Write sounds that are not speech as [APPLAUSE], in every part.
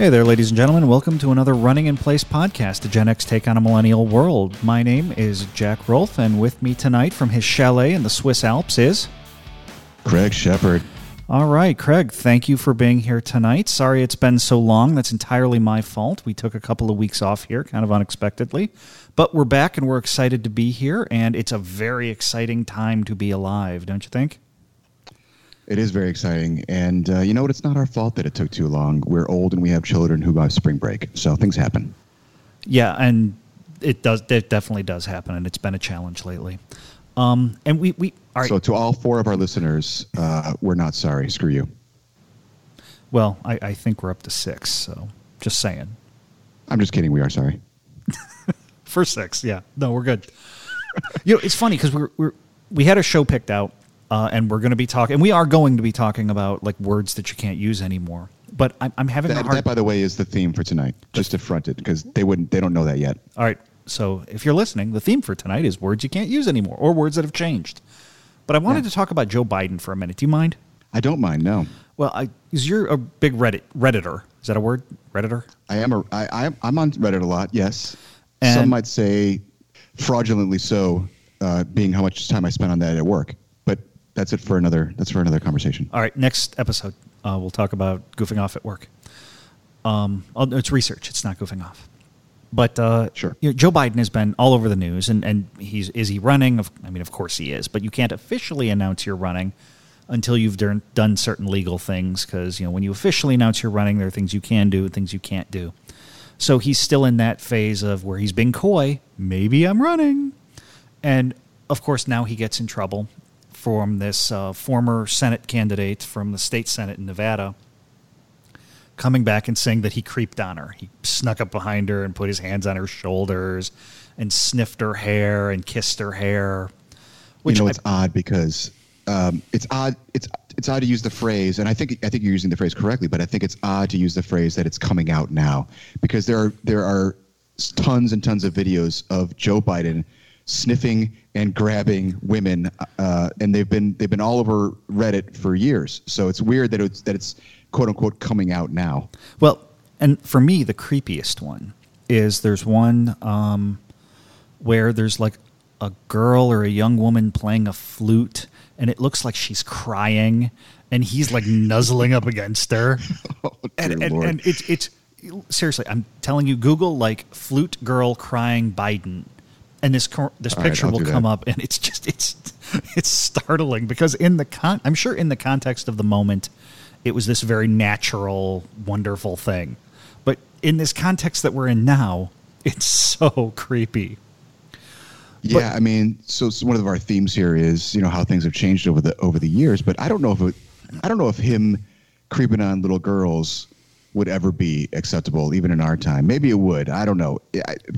Hey there, ladies and gentlemen. Welcome to another Running in Place podcast, a Gen X take on a millennial world. My name is Jack Rolfe, and with me tonight from his chalet in the Swiss Alps is. Craig Shepard. All right, Craig, thank you for being here tonight. Sorry it's been so long. That's entirely my fault. We took a couple of weeks off here, kind of unexpectedly. But we're back and we're excited to be here, and it's a very exciting time to be alive, don't you think? It is very exciting. And uh, you know what? It's not our fault that it took too long. We're old and we have children who have spring break. So things happen. Yeah, and it does. It definitely does happen, and it's been a challenge lately. Um, and we, we all right. So to all four of our listeners, uh, we're not sorry. Screw you. Well, I, I think we're up to six. So just saying. I'm just kidding. We are sorry. [LAUGHS] For six, yeah. No, we're good. you know, it's funny because we're, we're we had a show picked out uh, and we're going to be talking, and we are going to be talking about like words that you can't use anymore. But I'm, I'm having that, a hard. That, by the way, is the theme for tonight. Just to front it, because they wouldn't, they don't know that yet. All right. So if you're listening, the theme for tonight is words you can't use anymore, or words that have changed. But I wanted yeah. to talk about Joe Biden for a minute. Do you mind? I don't mind. No. Well, I, is you're a big Reddit redditor. Is that a word? Redditor. I am a. I, I'm on Reddit a lot. Yes. And Some might say fraudulently so, uh, being how much time I spent on that at work that's it for another. That's for another conversation. All right, next episode uh, we'll talk about goofing off at work. Um, it's research. It's not goofing off. But uh, sure, you know, Joe Biden has been all over the news, and, and he's is he running? Of, I mean, of course he is, but you can't officially announce you're running until you've done, done certain legal things. Because you know, when you officially announce you're running, there are things you can do and things you can't do. So he's still in that phase of where he's been coy. Maybe I'm running, and of course now he gets in trouble from this uh, former Senate candidate from the state Senate in Nevada coming back and saying that he creeped on her. He snuck up behind her and put his hands on her shoulders and sniffed her hair and kissed her hair. Which you know, it's I, odd because um, it's odd. It's it's odd to use the phrase, and I think I think you're using the phrase correctly, but I think it's odd to use the phrase that it's coming out now because there are there are tons and tons of videos of Joe Biden sniffing and grabbing women, uh, and they've been they've been all over Reddit for years. So it's weird that it's that it's quote unquote coming out now. Well, and for me, the creepiest one is there's one um, where there's like a girl or a young woman playing a flute, and it looks like she's crying, and he's like nuzzling up against her, [LAUGHS] oh, and, and, and it's it's seriously, I'm telling you, Google like flute girl crying Biden and this this All picture right, will come that. up and it's just it's [LAUGHS] it's startling because in the con I'm sure in the context of the moment it was this very natural wonderful thing but in this context that we're in now [LAUGHS] it's so creepy yeah but, i mean so, so, one of our themes here is you know how things have changed over the over the years but i don't know if it, i don't know if him creeping on little girls would ever be acceptable, even in our time. Maybe it would. I don't know.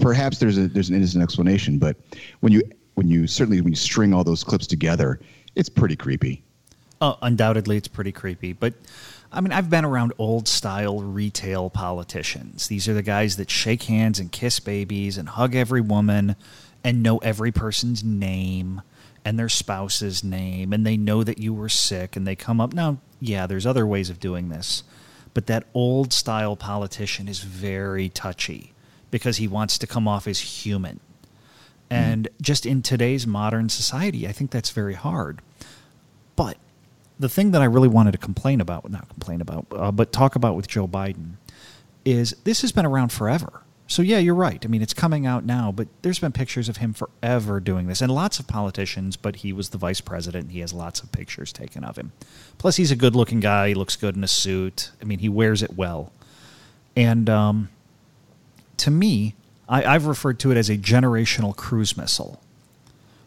Perhaps there's a there's an innocent explanation, but when you when you certainly when you string all those clips together, it's pretty creepy. Oh, undoubtedly, it's pretty creepy. But I mean, I've been around old style retail politicians. These are the guys that shake hands and kiss babies and hug every woman and know every person's name and their spouse's name and they know that you were sick and they come up. Now, yeah, there's other ways of doing this but that old style politician is very touchy because he wants to come off as human. And mm. just in today's modern society, I think that's very hard. But the thing that I really wanted to complain about, not complain about, uh, but talk about with Joe Biden is this has been around forever. So yeah, you're right. I mean, it's coming out now, but there's been pictures of him forever doing this, and lots of politicians. But he was the vice president; he has lots of pictures taken of him. Plus, he's a good-looking guy. He looks good in a suit. I mean, he wears it well. And um, to me, I, I've referred to it as a generational cruise missile.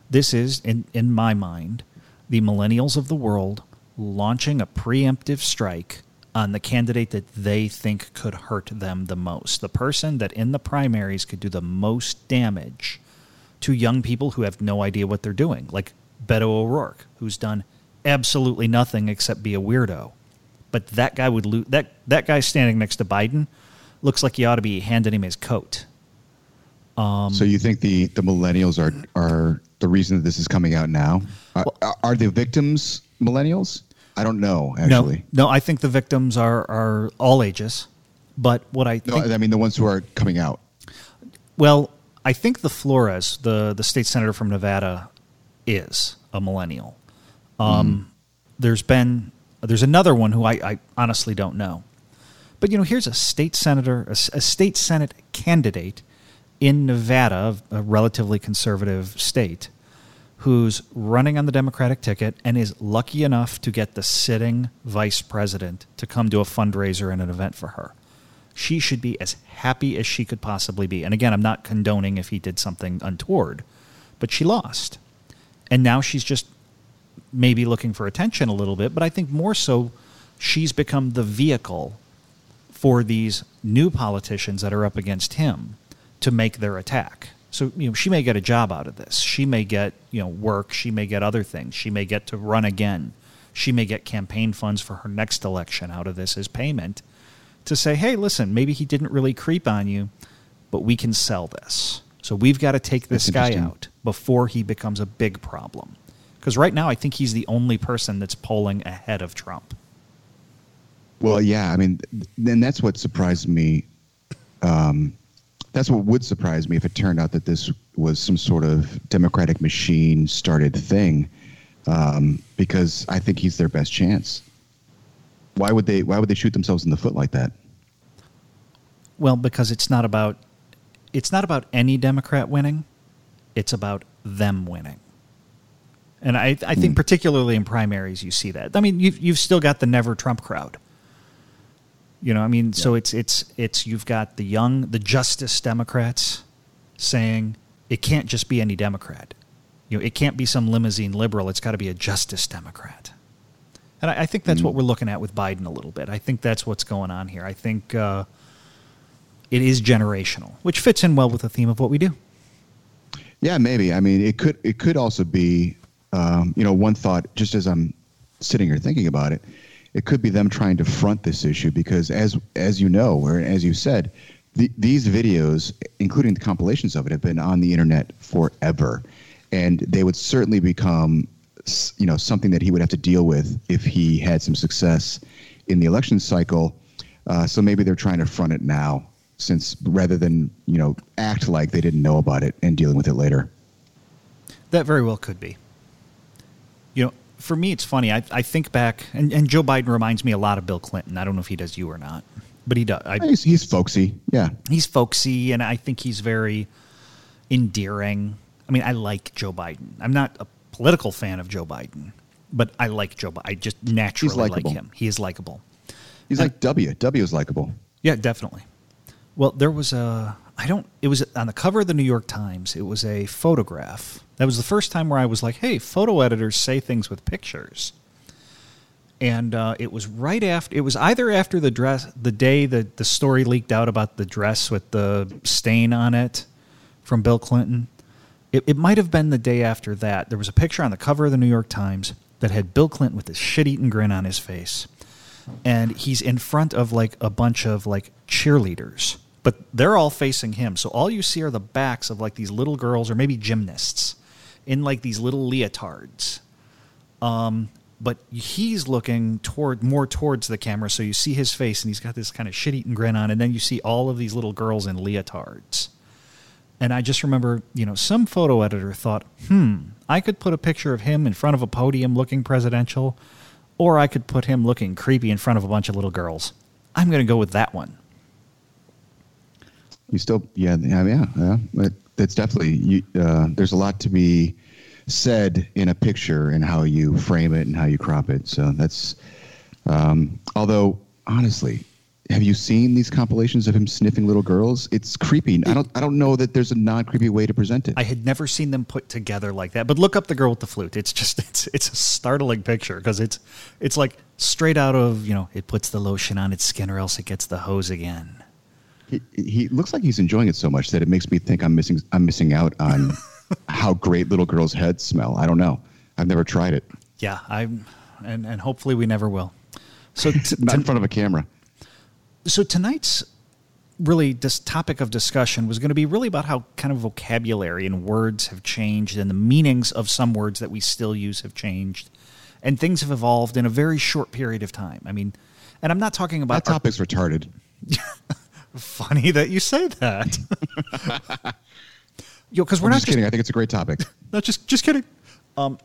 This is, in in my mind, the millennials of the world launching a preemptive strike on the candidate that they think could hurt them the most. The person that in the primaries could do the most damage to young people who have no idea what they're doing, like Beto O'Rourke, who's done absolutely nothing except be a weirdo. But that guy would lose. That that guy standing next to Biden looks like he ought to be handing him his coat. Um, so you think the the millennials are are the reason that this is coming out now? Well, are, are the victims millennials? I don't know actually. No, no, I think the victims are are all ages, But what I no, think, I mean the ones who are coming out. well, I think the Flores, the the state senator from Nevada, is a millennial. Um, There's been there's another one who I, I honestly don't know. But you know, here's a state senator, a, a state senate candidate in Nevada, a relatively conservative state, who's running on the Democratic ticket and is lucky enough to get the sitting vice president to come to a fundraiser and an event for her. She should be as happy as she could possibly be. And again, I'm not condoning if he did something untoward, but she lost. And now she's just maybe looking for attention a little bit, but I think more so she's become the vehicle for these new politicians that are up against him to make their attack. So, you know, she may get a job out of this. She may get, you know, work, she may get other things. She may get to run again. She may get campaign funds for her next election out of this as payment to say, "Hey, listen, maybe he didn't really creep on you, but we can sell this." So we've got to take this guy out before he becomes a big problem. Because right now, I think he's the only person that's polling ahead of Trump. Well, yeah, I mean, then that's what surprised me. Um, that's what would surprise me if it turned out that this was some sort of Democratic machine started thing, um, because I think he's their best chance. Why would they? Why would they shoot themselves in the foot like that? Well, because it's not about it's not about any Democrat winning; it's about them winning. And I, I think particularly in primaries, you see that. I mean, you've you've still got the never Trump crowd. You know, I mean, so it's it's it's you've got the young, the Justice Democrats saying it can't just be any Democrat. You know, it can't be some limousine liberal. It's got to be a Justice Democrat. And I, I think that's what we're looking at with Biden a little bit. I think that's what's going on here. I think uh, it is generational, which fits in well with the theme of what we do. Yeah, maybe. I mean, it could it could also be, um, you know, one thought. Just as I'm sitting here thinking about it, it could be them trying to front this issue because, as as you know, or as you said, the, these videos, including the compilations of it, have been on the internet forever, and they would certainly become, you know, something that he would have to deal with if he had some success in the election cycle. Uh, so maybe they're trying to front it now, since rather than you know act like they didn't know about it and dealing with it later. That very well could be. For me, it's funny. I, I think back, and, and Joe Biden reminds me a lot of Bill Clinton. I don't know if he does you or not, but he does. I, He's, he's folksy, yeah. he's folksy, and I think he's very endearing. I mean, I like Joe Biden. I'm not a political fan of Joe Biden, but I like Joe Biden. I just naturally like him. He is likable. He's And- like W. W is likable. Yeah, definitely. Well, there was a I don't it was on the cover of the New York Times. It was a photograph. That was the first time where I was like, "Hey, photo editors say things with pictures." And uh, it was right after it was either after the dress the day that the story leaked out about the dress with the stain on it from Bill Clinton. It, it might have been the day after that. There was a picture on the cover of the New York Times that had Bill Clinton with this shit-eating grin on his face and he's in front of like a bunch of like cheerleaders but they're all facing him so all you see are the backs of like these little girls or maybe gymnasts in like these little leotards um but he's looking toward more towards the camera so you see his face and he's got this kind of shit-eating grin on and then you see all of these little girls in leotards and I just remember, you know, some photo editor thought, hmm, I could put a picture of him in front of a podium looking presidential, or I could put him looking creepy in front of a bunch of little girls. I'm going to go with that one. You still, yeah, yeah, yeah. yeah. That's definitely. You, uh, there's a lot to be said in a picture and how you frame it and how you crop it. So that's. Um, although honestly, have you seen these compilations of him sniffing little girls? It's creepy. I don't. I don't know that there's a non-creepy way to present it. I had never seen them put together like that. But look up the girl with the flute. It's just it's it's a startling picture because it's it's like straight out of you know it puts the lotion on its skin or else it gets the hose again. He, he looks like he's enjoying it so much that it makes me think I'm missing. I'm missing out on [LAUGHS] how great little girls' heads smell. I don't know. I've never tried it. Yeah, I'm and and hopefully we never will. So [LAUGHS] t- Not in front of a camera. so tonight's really this topic of discussion was going to be really about how kind of vocabulary and words have changed and the meanings of some words that we still use have changed and things have evolved in a very short period of time i mean and i'm not talking about That topic's retarded. [LAUGHS] Funny that you say that. Yo, because we're I'm not just kidding. I think it's a great topic. [LAUGHS] No, just just kidding. Um,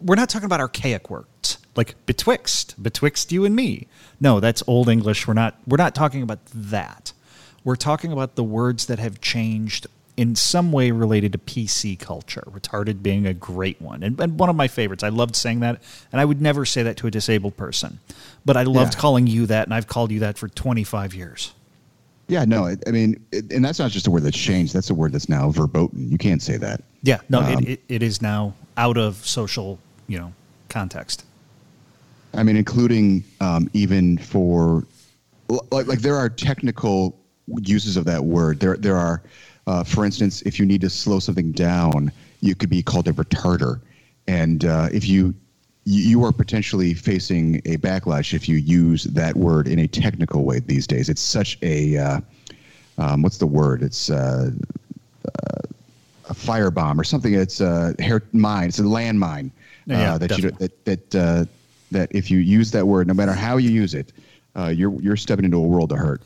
we're not talking about archaic words like betwixt, betwixt you and me. No, that's old English. We're not we're not talking about that. We're talking about the words that have changed in some way related to PC culture. Retarded being a great one and, and one of my favorites. I loved saying that, and I would never say that to a disabled person. But I loved Yeah. calling you that, and I've called you that for twenty five years. Yeah, no, I I mean, it, and that's not just a word that's changed. That's a word that's now verboten. You can't say that. Yeah, no, Um, it, it, it is now out of social, you know, context. I mean, including um, even for like, like there are technical uses of that word. There, there are, uh, for instance, if you need to slow something down, you could be called a retarder, and uh, if you you are potentially facing a backlash if you use that word in a technical way these days. It's such a uh, um, what's the word? It's uh, a firebomb or something. It's a hair mine. It's a landmine uh, Yeah, that you that that uh, that if you use that word, no matter how you use it, uh, you're you're stepping into a world of hurt.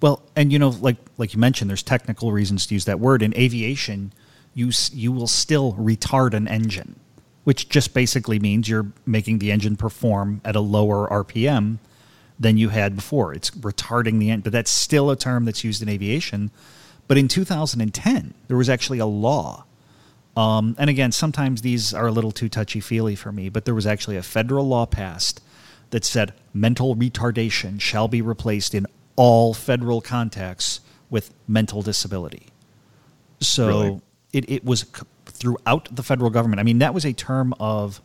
Well, and you know, like like you mentioned, there's technical reasons to use that word. In aviation, you you will still retard an engine, which just basically means you're making the engine perform at a lower RPM than you had before. It's retarding the engine, but that's still a term that's used in aviation. But in 2010, there was actually a law. Um, and again, sometimes these are a little too touchy feely for me, but there was actually a federal law passed that said mental retardation shall be replaced in all federal contexts with mental disability. So Really? it, it was throughout the federal government. I mean, that was a term of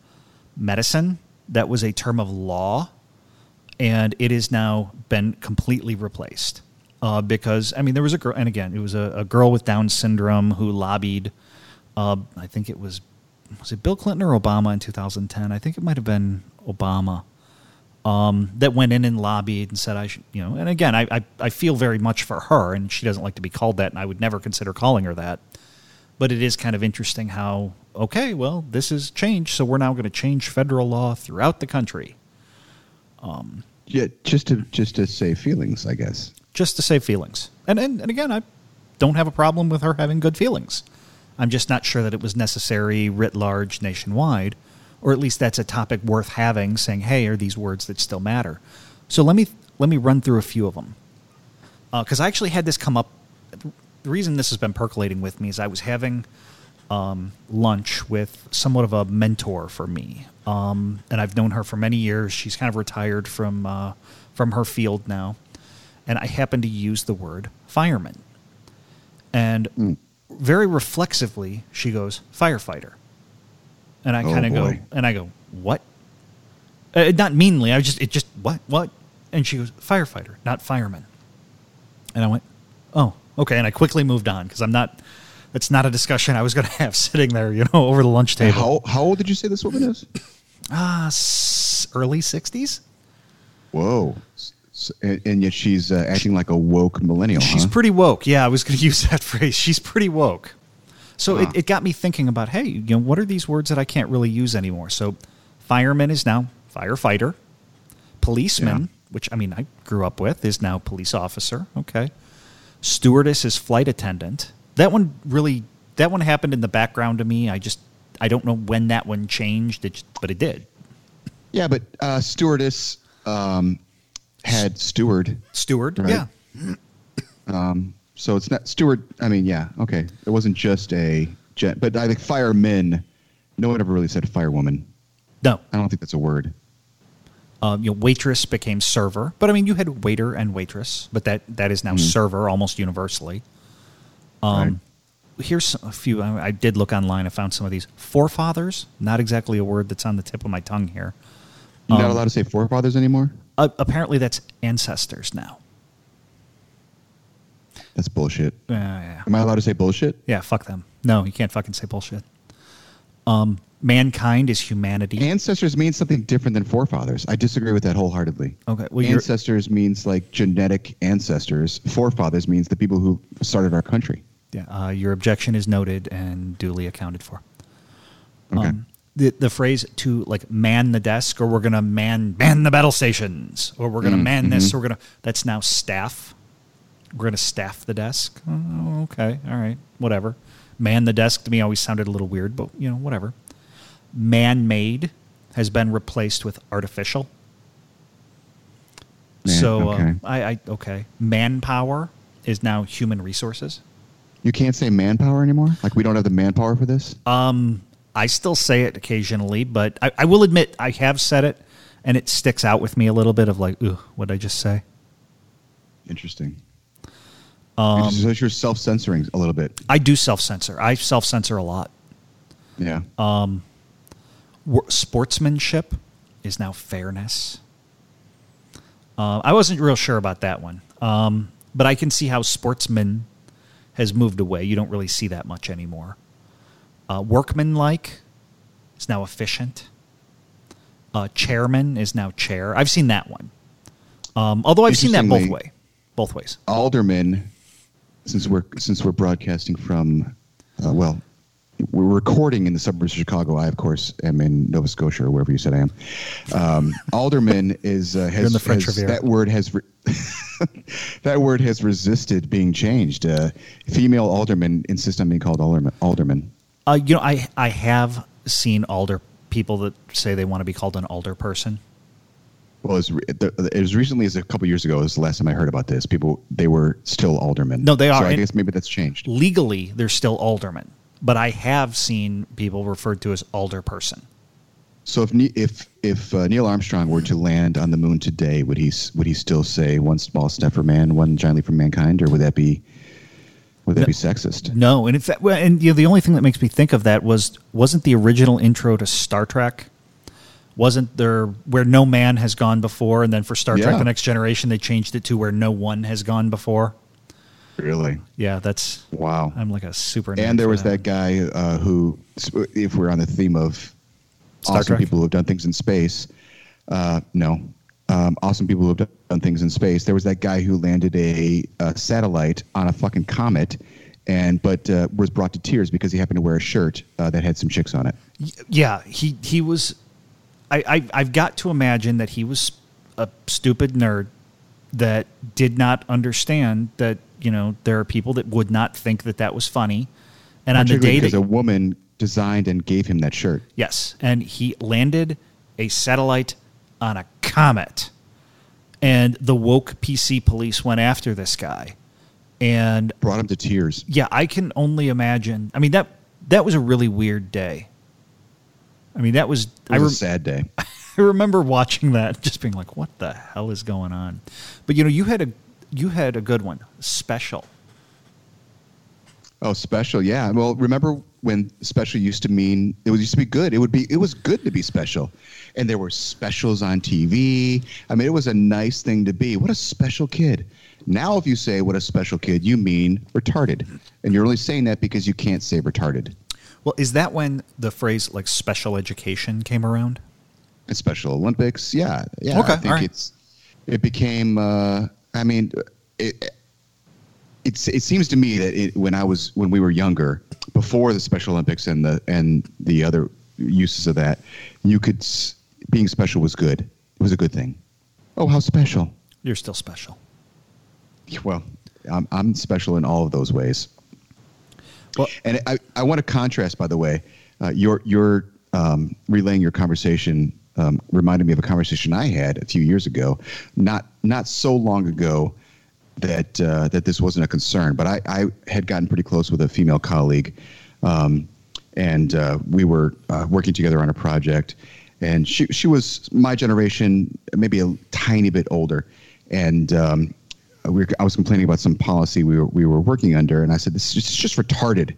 medicine, that was a term of law, and it has now been completely replaced. Uh, because I mean, there was a girl, and again, it was a, a girl with Down syndrome who lobbied. Uh, I think it was was it Bill Clinton or Obama in 2010? I think it might have been Obama um, that went in and lobbied and said I should, you know. And again, I, I I feel very much for her, and she doesn't like to be called that, and I would never consider calling her that. But it is kind of interesting how okay, well, this has changed, so we're now going to change federal law throughout the country um, Yeah, just to just to save feelings, I guess. just to save feelings. And, and and again, I don't have a problem with her having good feelings. I'm just not sure that it was necessary writ large nationwide, or at least that's a topic worth having. Saying, "Hey, are these words that still matter?" So let me let me run through a few of them because uh, I actually had this come up. The reason this has been percolating with me is I was having um, lunch with somewhat of a mentor for me, um, and I've known her for many years. She's kind of retired from uh, from her field now, and I happened to use the word fireman, and very reflexively she goes firefighter, and I Oh, kind of go and I go what? Uh, not meanly. I just it just what? What, and she goes firefighter, not fireman, and I went oh okay, and I quickly moved on because I'm not. It's not a discussion I was going to have [LAUGHS] sitting there, you know, over the lunch table. How how old did you say this woman is? Ah, s- early '60s. Whoa. S- s- and, and yet she's uh, acting like a woke millennial. She's huh? pretty woke. Yeah, I was going [LAUGHS] to use that phrase. She's pretty woke. So Huh. it, it got me thinking about, hey, you know, what are these words that I can't really use anymore? So fireman is now firefighter. Policeman, Yeah. which I mean I grew up with, is now police officer. Okay. Stewardess is flight attendant. That one really that one happened in the background to me. I just I don't know when that one changed, it, but it did. Yeah, but uh, stewardess um, had steward, Steward, Right. yeah. so it's not steward. I mean, yeah, okay. It wasn't just a jet, but I think firemen. No one ever really said firewoman. No, I don't think that's a word. Um, you know, waitress became server, but I mean, you had waiter and waitress, but that that is now server almost universally. Um, Here's a few. I, I did look online. I found some of these forefathers. Not exactly a word that's on the tip of my tongue here. You're Um, not allowed to say forefathers anymore. Uh, apparently, that's ancestors now. That's bullshit. Uh, yeah. Am I allowed to say bullshit? yeah, fuck them. No, you can't fucking say bullshit. Um, mankind is humanity. Ancestors means something different than forefathers. I disagree with that wholeheartedly. Okay, well, ancestors means like genetic ancestors. Forefathers means the people who started our country. Yeah, uh, your objection is noted and duly accounted for. Okay. Um, the the phrase to like man the desk, or we're gonna man man the battle stations, or we're gonna Mm, man this, mhm. or we're gonna that's now staff. We're gonna staff the desk. Oh, okay, all right, whatever. Man the desk to me always sounded a little weird, but you know, whatever. Man made has been replaced with artificial. So okay. uh, I, I okay. Manpower is now human resources. You can't say manpower anymore. Like we don't have the manpower for this. Um, I still say it occasionally, but I, I will admit I have said it, and it sticks out with me a little bit of like, ooh, what did I just say? Interesting. Um, so you're self censoring a little bit. I do self censor. I self censor a lot. Yeah. Wor- Sportsmanship is now fairness. Uh, I wasn't real sure about that one, um, but I can see how sportsman has moved away. You don't really see that much anymore. Uh, workmanlike is now efficient. Uh, chairman is now chair. I've seen that one. Um, although I've seen that both way, both ways. Alderman, since we're since we're broadcasting from, uh, well, we're recording in the suburbs of Chicago. I, of course, am in Nova Scotia or wherever you said I am. Um, [LAUGHS] alderman is uh, has, in the French has- that word has re- [LAUGHS] that word has resisted being changed. Uh, female aldermen insist on being called alderman. Alderman. Uh, you know, I I have seen alder people that say they want to be called an alder person. Well, as, re- as recently as a couple years ago is the last time I heard about this. People they were still aldermen. No, they are, So I guess maybe that's changed. legally they're still aldermen but i have seen people referred to as alder person. So if if if uh, Neil Armstrong were to land on the moon today, would he would he still say one small step for man, one giant leap for mankind, or would that be would that be sexist? no and in fact well, and you know, the only thing that makes me think of that was wasn't the original intro to star trek wasn't there where no man has gone before and then for star trek the next generation they changed it to where no one has gone before Really? yeah that's Wow. i'm like a super nerd and there was that guy uh, who, if we're on the theme of Star awesome Trek? people who have done things in space, uh, no, um, awesome people who have done- things in space. There was that guy who landed a, a satellite on a fucking comet, and but uh, was brought to tears because he happened to wear a shirt uh, that had some chicks on it. yeah he he was I, I i've got to imagine that he was a stupid nerd that did not understand that you know there are people that would not think that that was funny and on the day that a woman designed and gave him that shirt. yes and he landed a satellite on a comet and the woke pc police went after this guy and Brought him to tears. yeah i can only imagine i mean that that was a really weird day i mean that was i was rem- a sad day. [LAUGHS] I remember watching that, just being like, "What the hell is going on?" But you know, you had a you had a good one, special. Oh, special, yeah. Well, remember when special used to mean it was used to be good. It would be it was good to be special, and there were specials on TV. I mean, it was a nice thing to be. What a special kid. Now, if you say what a special kid, you mean retarded, and you're only saying that because you can't say retarded. Well, is that when the phrase like special education came around? And Special Olympics, yeah, yeah. Okay, I think all right. it's it became. Uh, I mean, it, it's it seems to me that it, when I was when we were younger, before the Special Olympics and the and the other uses of that, you could being special was good. It was a good thing. Oh, how special! You're still special. Well, I'm I'm special in all of those ways. Well, And I, I want to contrast, by the way, uh, your your um, relaying your conversation um, reminded me of a conversation I had a few years ago, not not so long ago that uh, that this wasn't a concern, but I, I had gotten pretty close with a female colleague, um, and uh, we were uh, working together on a project, and she she was my generation, maybe a tiny bit older, and um, we I was complaining about some policy we were we were working under, and I said this is just retarded.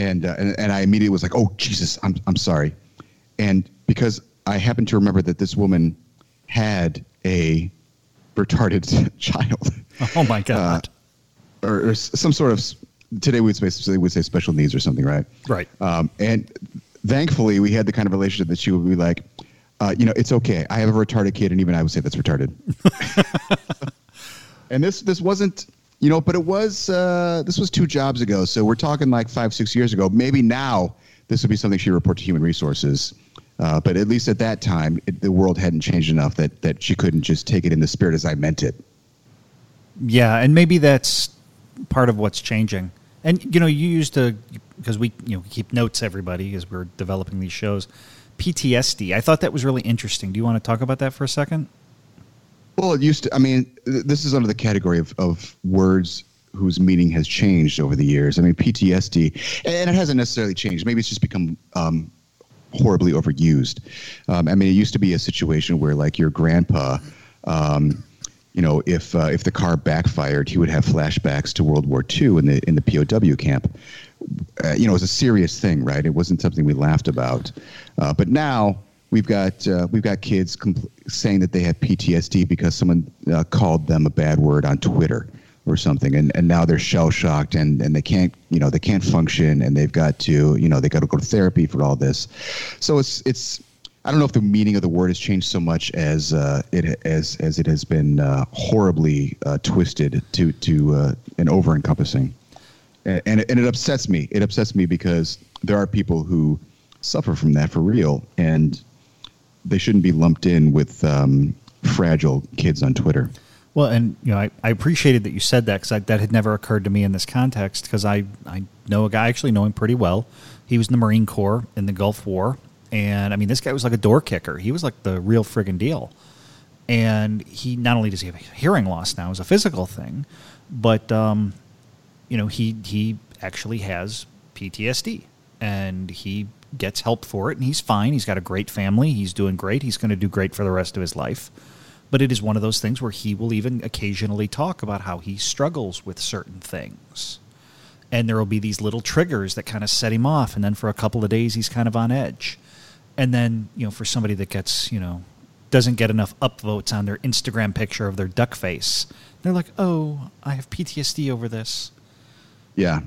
And, uh, and and I immediately was like, "Oh Jesus, I'm I'm sorry," and because I happen to remember that this woman had a retarded [LAUGHS] child, oh my god, or, or some sort of today we would say we would say special needs or something, right? Right. Um, and thankfully, we had the kind of relationship that she would be like, uh, "You know, it's okay. I have a retarded kid, and even I would say that's retarded." [LAUGHS] and this this wasn't you know but it was uh, this was two jobs ago so we're talking like five six years ago maybe now this would be something she'd report to human resources. Uh, but at least at that time, it, the world hadn't changed enough that, that she couldn't just take it in the spirit as I meant it. Yeah, and maybe that's part of what's changing. And you know, you used to because we you know we keep notes everybody as we're developing these shows. PTSD. I thought that was really interesting. Do you want to talk about that for a second? Well, it used to. I mean, this is under the category of, of words whose meaning has changed over the years. I mean, PTSD, and it hasn't necessarily changed. Maybe it's just become um, horribly overused. Um, I mean, it used to be a situation where, like, your grandpa, um, you know, if uh, if the car backfired, he would have flashbacks to World War II in the in the POW camp. Uh, you know, it was a serious thing, right? It wasn't something we laughed about. Uh, but now we've got uh, we've got kids compl- saying that they have PTSD because someone uh, called them a bad word on Twitter or something, and, and now they're shell shocked and, and they can't you know they can't function and they've got to you know they got to go to therapy for all this. So it's it's I don't know if the meaning of the word has changed so much as uh, it as as it has been uh, horribly uh, twisted to to and over encompassing, and and it, and it upsets me. It upsets me because there are people who suffer from that for real, and they shouldn't be lumped in with um, fragile kids on Twitter. Well, and you know, I, I appreciated that you said that because that had never occurred to me in this context. Because I I know a guy, actually know him pretty well. He was in the Marine Corps in the Gulf War, and I mean, this guy was like a door kicker. He was like the real friggin' deal. And he not only does he have hearing loss now as a physical thing, but um, you know, he he actually has PTSD, and he gets help for it, and he's fine. He's got a great family. He's doing great. He's going to do great for the rest of his life. But it is one of those things where he will even occasionally talk about how he struggles with certain things. And there will be these little triggers that kind of set him off. And then for a couple of days, he's kind of on edge. And then, you know, for somebody that gets, you know, doesn't get enough upvotes on their Instagram picture of their duck face, they're like, oh, I have PTSD over this. Yeah,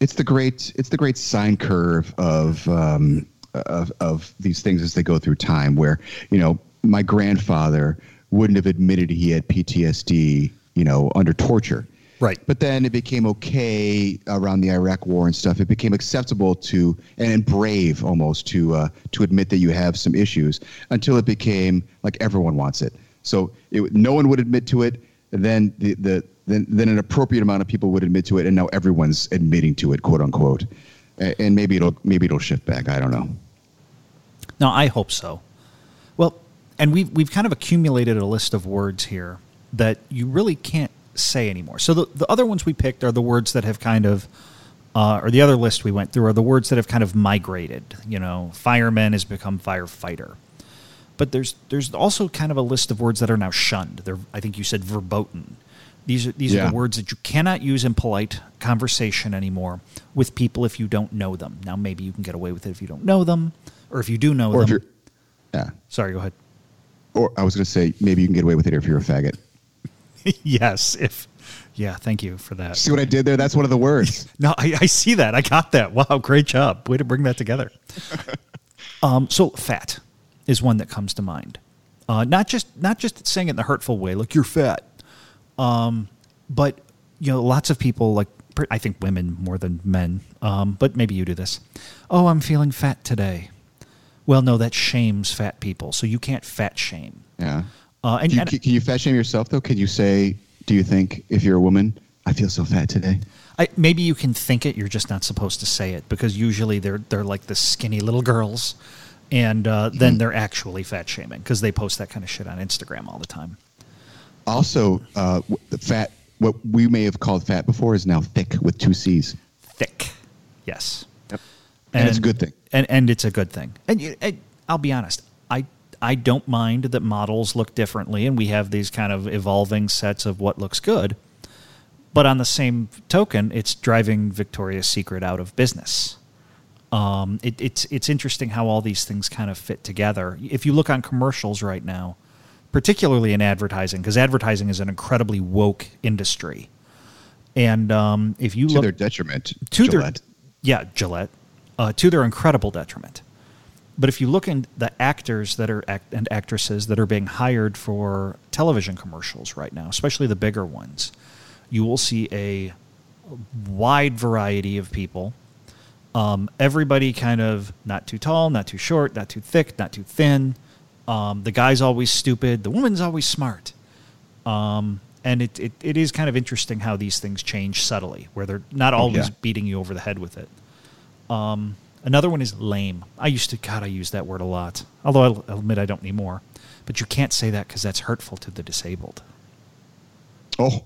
it's the great it's the great sine curve of um, of of these things as they go through time. Where you know my grandfather wouldn't have admitted he had PTSD, you know, under torture. Right. But then it became okay around the Iraq War and stuff. It became acceptable to and brave almost to uh, to admit that you have some issues until it became like everyone wants it. So it, no one would admit to it. And then the, the then then an appropriate amount of people would admit to it, and now everyone's admitting to it, quote unquote. And maybe it'll maybe it'll shift back. I don't know. No, I hope so. Well, and we've we've kind of accumulated a list of words here that you really can't say anymore. So the the other ones we picked are the words that have kind of uh, or the other list we went through are the words that have kind of migrated. You know, fireman has become firefighter. But there's there's also kind of a list of words that are now shunned. They're I think you said verboten. These are these are the words that you cannot use in polite conversation anymore with people if you don't know them. Now maybe you can get away with it if you don't know them, or if you do know Or them. yeah. Sorry, go ahead. Or I was going to say maybe you can get away with it if you're a faggot. [LAUGHS] yes, if yeah, thank you for that. See what I did there? That's one of the words. [LAUGHS] No, I, I see that. I got that. Wow, great job. Way to bring that together. [LAUGHS] um, so fat is one that comes to mind. Uh, not just not just saying it in the hurtful way, like you're fat, um, but you know, lots of people like I think women more than men, um, but maybe you do this. Oh, I'm feeling fat today. Well, no, that shames fat people, so you can't fat shame. Yeah. Uh, and, you, and can you fat shame yourself though? Can you say, do you think if you're a woman, I feel so fat today? I, maybe you can think it. You're just not supposed to say it because usually they're they're like the skinny little girls, and uh, then they're actually fat shaming because they post that kind of shit on Instagram all the time. Also, uh, the fat, what we may have called fat before is now thick with two C's. Thick, yes, And it's a good thing. And and it's a good thing. And, you, and I'll be honest, I I don't mind that models look differently, and we have these kind of evolving sets of what looks good. But on the same token, it's driving Victoria's Secret out of business. Um, it, it's it's interesting how all these things kind of fit together. If you look on commercials right now, particularly in advertising, because advertising is an incredibly woke industry, and um, if you To look their detriment. to Gillette. their yeah Gillette uh, to their incredible detriment. But if you look in the actors that are act- and actresses that are being hired for television commercials right now, especially the bigger ones, you will see a wide variety of people. Um, everybody kind of not too tall, not too short, not too thick, not too thin. Um, the guy's always stupid. The woman's always smart. Um, and it, it, it is kind of interesting how these things change subtly, where they're not always Yeah. beating you over the head with it. Um, another one is lame. I used to, God, I use that word a lot. Although I'll, admit I don't anymore. But you can't say that because that's hurtful to the disabled. Oh,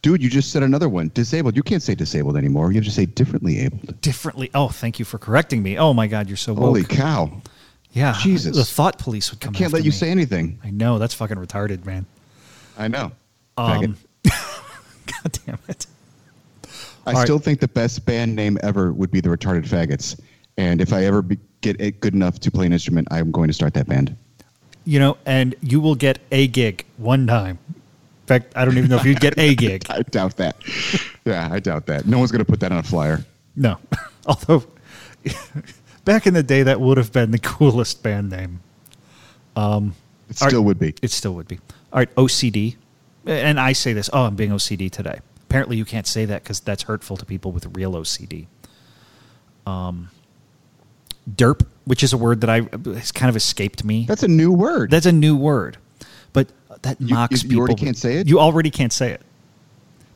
dude, you just said another one. Disabled. You can't say disabled anymore. You have to say differently abled. Differently. Oh, thank you for correcting me. Oh my God, you're so woke. Holy cow! yeah, Jesus. The thought police would come. Can't after let you me. say anything. I know that's fucking retarded, man. I know. Um, [LAUGHS] God damn it. I all right. still think the best band name ever would be the Retarded Faggots. And if I ever be, get it good enough to play an instrument, I'm going to start that band. You know, and you will get a gig one time. In fact, I don't even know if you'd get a [LAUGHS] gig. I doubt that. yeah, I doubt that. No one's going to put that on a flyer. No. [LAUGHS] Although, [LAUGHS] back in the day, that would have been the coolest band name. Um, it still right. would be. It still would be. All right, OCD. And I say this, oh, I'm being OCD today. Apparently, you can't say that because that's hurtful to people with real OCD. Um, derp, which is a word that I has kind of escaped me. That's a new word. That's a new word, but that You- mocks you people. You already can't say it? You already can't say it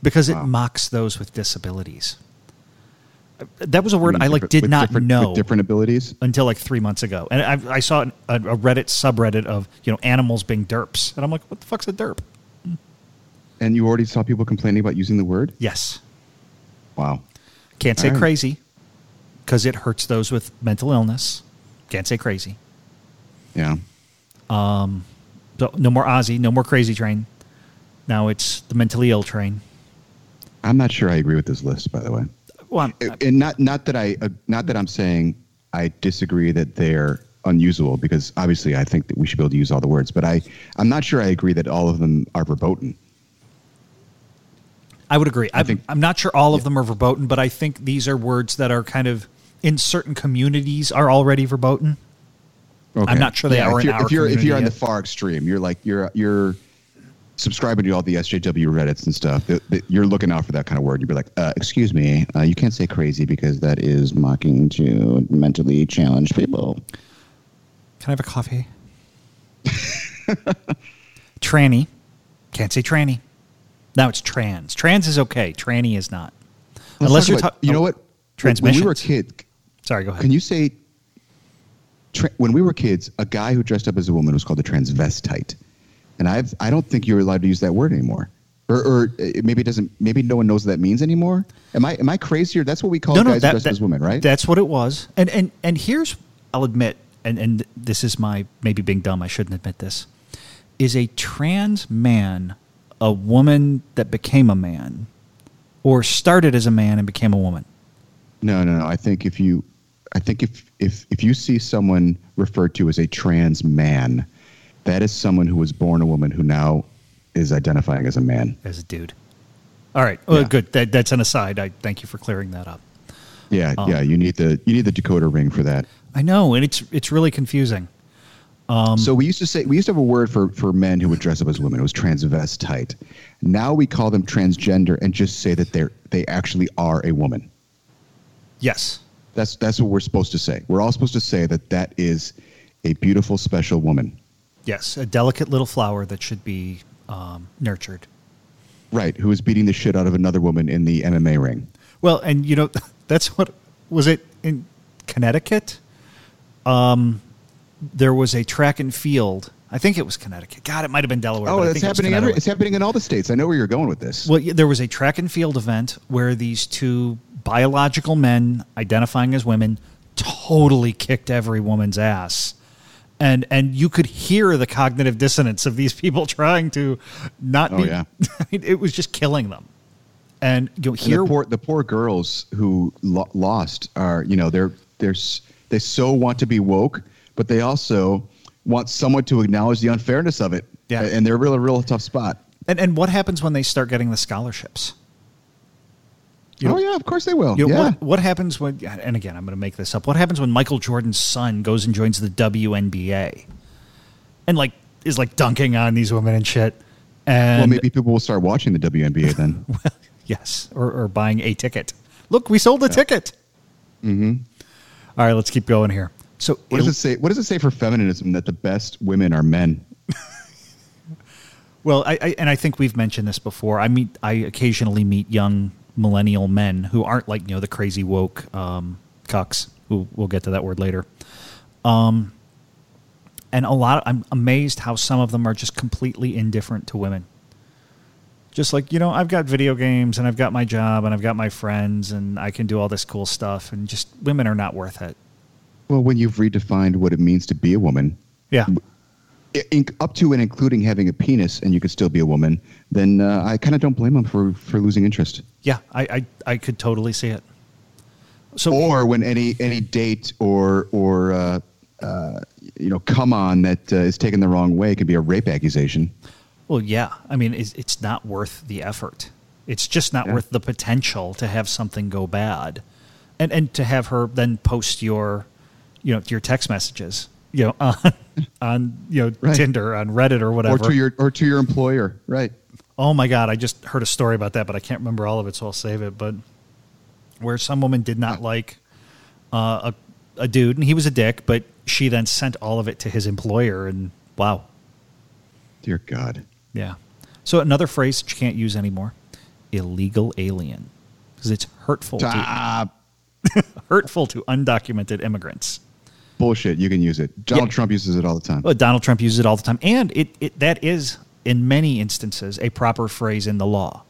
because it mocks those with disabilities. That was a word mean I like did not know With different abilities. until like three months ago, and I, I saw an, a, a Reddit subreddit of you know animals being derps, and I'm like, what the fuck's a derp? And you already saw people complaining about using the word? Yes, Wow. can't say right. crazy because it hurts those with mental illness. Can't say crazy. Yeah. Um, So no more Ozzy, no more Crazy Train. Now it's the mentally ill train. I'm not sure I agree with this list, by the way. Well, I'm- and not not that I uh, not that I'm saying I disagree that they're unusable because obviously I think that we should be able to use all the words, but I I'm not sure I agree that all of them are verboten. I would agree. I'm, think- I'm not sure all of them are verboten, but I think these are words that are kind of in certain communities are already verboten. I'm not sure they are if you're, our if you're if you're on the far extreme, you're like you're you're subscribing to all the SJW Reddits and stuff. That, that you're looking out for that kind of word. You'd be like, uh, "Excuse me, uh, you can't say crazy because that is mocking to mentally challenged people." Can I have a coffee? [LAUGHS] tranny. Can't say tranny. Now it's trans. Trans is okay. Tranny is not. Let's Unless you're about- ta- you know oh, what? Transmissions. When we were a kid, Sorry, go ahead. Can you say tra- when we were kids, a guy who dressed up as a woman was called a transvestite, and I've I don't think you're allowed to use that word anymore. Or, or maybe it doesn't. Maybe no one knows what that means anymore. Am I am I crazy? Or that's what we call guys dressed as women, right? That's what it was. And and and here's I'll admit, and and this is my maybe being dumb. I shouldn't admit this. Is a trans man a woman that became a man, or started as a man and became a woman? no, no, no. I think if you, I think if if if you see someone referred to as a trans man, that is someone who was born a woman who now is identifying as a man. As a dude. All right. Well, Yeah. good. That, that's an aside. I thank you for clearing that up. Yeah, Um, yeah. You need the you need the decoder ring for that. I know, and it's it's really confusing. Um, so we used to say we used to have a word for for men who would dress up as women. It was transvestite. Now we call them transgender and just say that they're they actually are a woman. Yes. That's that's what we're supposed to say. We're all supposed to say that that is a beautiful, special woman. Yes. A delicate little flower that should be um, nurtured. Right, who is beating the shit out of another woman in the MMA ring. Well, and you know, [LAUGHS] that's what was it in Connecticut? Um, there was a track and field. I think it was Connecticut. God, it might have been Delaware. Oh, but I that's think it happening. Every, it's happening in all the states. I know where you're going with this. Well, there was a track and field event where these two biological men identifying as women totally kicked every woman's ass. And and you could hear the cognitive dissonance of these people [LAUGHS] trying to not Oh, be yeah. [LAUGHS] it was just killing them. And you know, And the poor the poor girls who lo- lost are you know they're they're they so want to be woke, but they also want someone to acknowledge the unfairness of it. Yeah. and they're really a real tough spot. and, and what happens when they start getting the scholarships? You know- oh yeah, of course they will. You know, yeah, what, what happens when, and again, I'm going to make this up. What happens when Michael Jordan's son goes and joins the WNBA and like is like dunking on these women and shit? And well, maybe people will start watching the WNBA then. [LAUGHS] well, yes, or, or buying a ticket. Look, we sold a ticket. Mm-hmm. All right, let's keep going here. So What does it say? What does it say for feminism that the best women are men? [LAUGHS] Well, I, I and I think we've mentioned this before. I meet, I occasionally meet young millennial men who aren't like you know the crazy woke um, cucks. Who we'll get to that word later. Um, and a lot. of, I'm amazed how some of them are just completely indifferent to women. Just like you know, I've got video games and I've got my job and I've got my friends and I can do all this cool stuff, and just women are not worth it. Well, when you've redefined what it means to be a woman, Yeah. in, up to and including having a penis, and you could still be a woman, then uh, I kind of don't blame them for, for losing interest. Yeah, I, I, I could totally see it. So Or when any any date or or uh, uh, you know come on that uh, is taken the wrong way could be a rape accusation. Well, yeah. I mean, it's, it's not worth the effort. It's just not Yeah. worth the potential to have something go bad, and and to have her then post your, you know, to your text messages, you know, [LAUGHS] on on you know Right. Tinder, on Reddit, or whatever. Or to your or to your employer, right? oh my God, I just heard a story about that, but I can't remember all of it, so I'll save it. But where some woman did not like uh, a a dude, and he was a dick, but she then sent all of it to his employer, and wow, Dear God. Yeah. So another phrase that you can't use anymore: illegal alien, because it's hurtful to Ah, [LAUGHS] hurtful to undocumented immigrants. Bullshit. You can use it. Donald Yeah. Trump uses it all the time. Well, Donald Trump uses it all the time, and it, it that is in many instances a proper phrase in the law.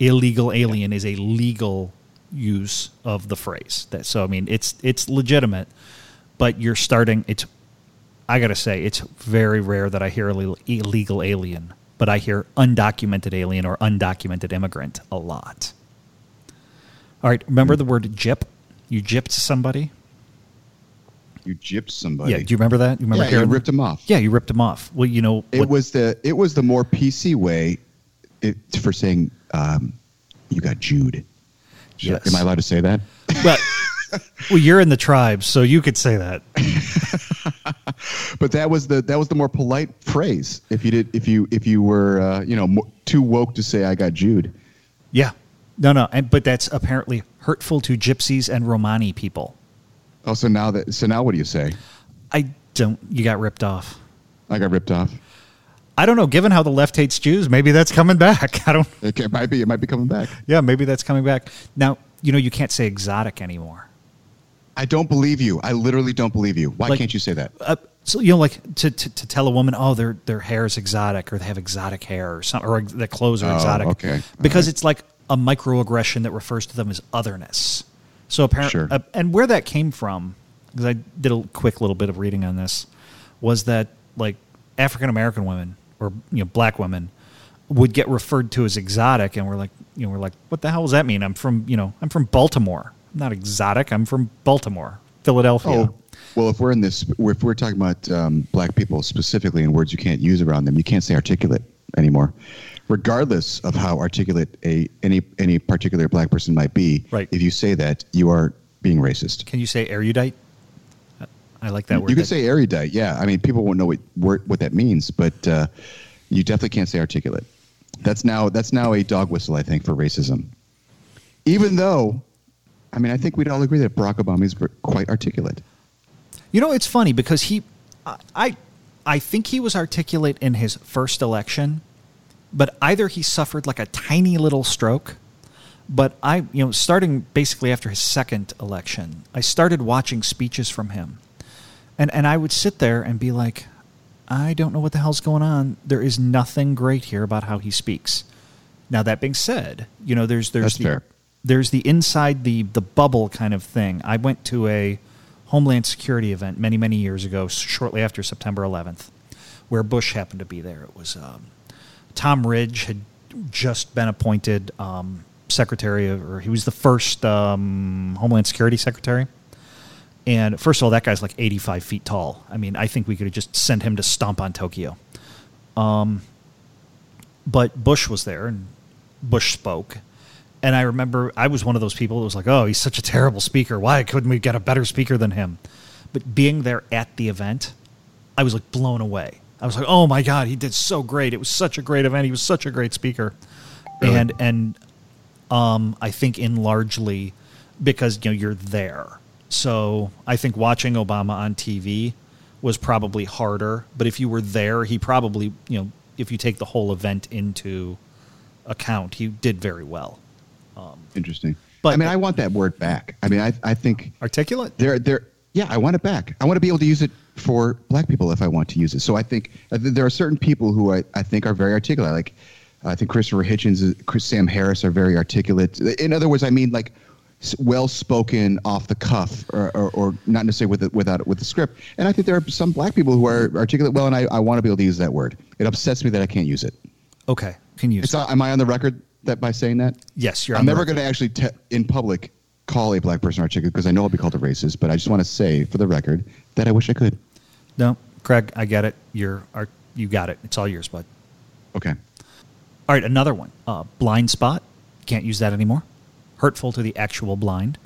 Illegal alien is a legal use of the phrase. That so I mean it's it's legitimate, but you're starting. It's I gotta say it's very rare that I hear illegal, illegal alien, but I hear undocumented alien or undocumented immigrant a lot. All right, remember hmm. the word gyp? You gypped somebody. You gypped somebody. Yeah, do you remember that? You remember yeah, you ripped him off. Yeah, you ripped him off. Well, you know, It what- was the it was the more PC way it, for saying um, you got Jude. Yes. Am I allowed to say that? But well, you're in the tribe, so you could say that. [LAUGHS] But that was the that was the more polite phrase. If you did if you if you were uh, you know too woke to say I got Jude. Yeah, no, no, and but that's apparently hurtful to gypsies and Romani people. Oh, so now that so now what do you say? I don't. You got ripped off. I got ripped off. I don't know. Given how the left hates Jews, maybe that's coming back. [LAUGHS] I don't. It, it might be it might be coming back. Yeah, maybe that's coming back. Now you know you can't say exotic anymore. I don't believe you. I literally don't believe you. Why Like- can't you say that? Uh, so you know, like to, to, to tell a woman, oh, their their hair is exotic, or they have exotic hair, or something, or their clothes are Oh, exotic. okay. Because right. it's like a microaggression that refers to them as otherness. So apparently, Sure. uh, and where that came from, because I did a quick little bit of reading on this, was that like African American women or you know black women would get referred to as exotic, and we're like, you know, we're like, what the hell does that mean? I'm from, you know, I'm from Baltimore. I'm not exotic. I'm from Baltimore, Philadelphia. Oh, well, if we're in this, if we're talking about um, black people specifically in words you can't use around them, you can't say articulate anymore, regardless of how articulate a any any particular black person might be. Right. If you say that, you are being racist. Can you say erudite? I like that word. You could That- say erudite, yeah. I mean, people won't know what word, what that means, but uh, you definitely can't say articulate. That's now that's now a dog whistle, I think, for racism. Even though, I mean, I think we'd all agree that Barack Obama is quite articulate. You know, it's funny because he, I, I think he was articulate in his first election, but either he suffered like a tiny little stroke, but I, you know, starting basically after his second election, I started watching speeches from him, and and I would sit there and be like, I don't know what the hell's going on. There is nothing great here about how he speaks. Now that being said, you know, there's there's That's the, fair. there's the inside the the bubble kind of thing. I went to a Homeland Security event many many years ago, shortly after September 11th, where Bush happened to be there. It was um, Tom Ridge had just been appointed um, secretary, of, or he was the first um, Homeland Security secretary. And first of all, that guy's like 85 feet tall. I mean, I think we could have just sent him to stomp on Tokyo. Um, but Bush was there, and Bush spoke. And I remember I was one of those people that was like, oh, he's such a terrible speaker. Why couldn't we get a better speaker than him? But being there at the event, I was like blown away. I was like, oh my God, he did so great. It was such a great event. He was such a great speaker. Really? And, and um, I think in largely because, you know, you're there. So I think watching Obama on TV was probably harder. But if you were there, he probably, you know, if you take the whole event into account, he did very well. Interesting. But- But I mean, I want that word back. I mean, I I think Articulate? there there yeah, I want it back. I want to be able to use it for black people if I want to use it. So I think think there are certain people who I, I think are very articulate. Like I think Christopher Hitchens, uh, Chris, Sam Harris are very articulate. In other words, I mean like well spoken off the cuff or, or, or not necessarily with it, without with the script. And I think there are some black people who are articulate well, and I, I want to be able to use that word. It upsets me that I can't use it. Okay. Can you? It's not, am I on the record that by saying that? Yes, you're I'm never going to actually te- in public call a black person articulate because I know I'll be called a racist. But I just want to say for the record that I wish I could. No, Craig, I get it. You're you got it. It's all yours, bud. Okay. All right, another one. Uh, blind spot. Can't use that anymore. Hurtful to the actual blind.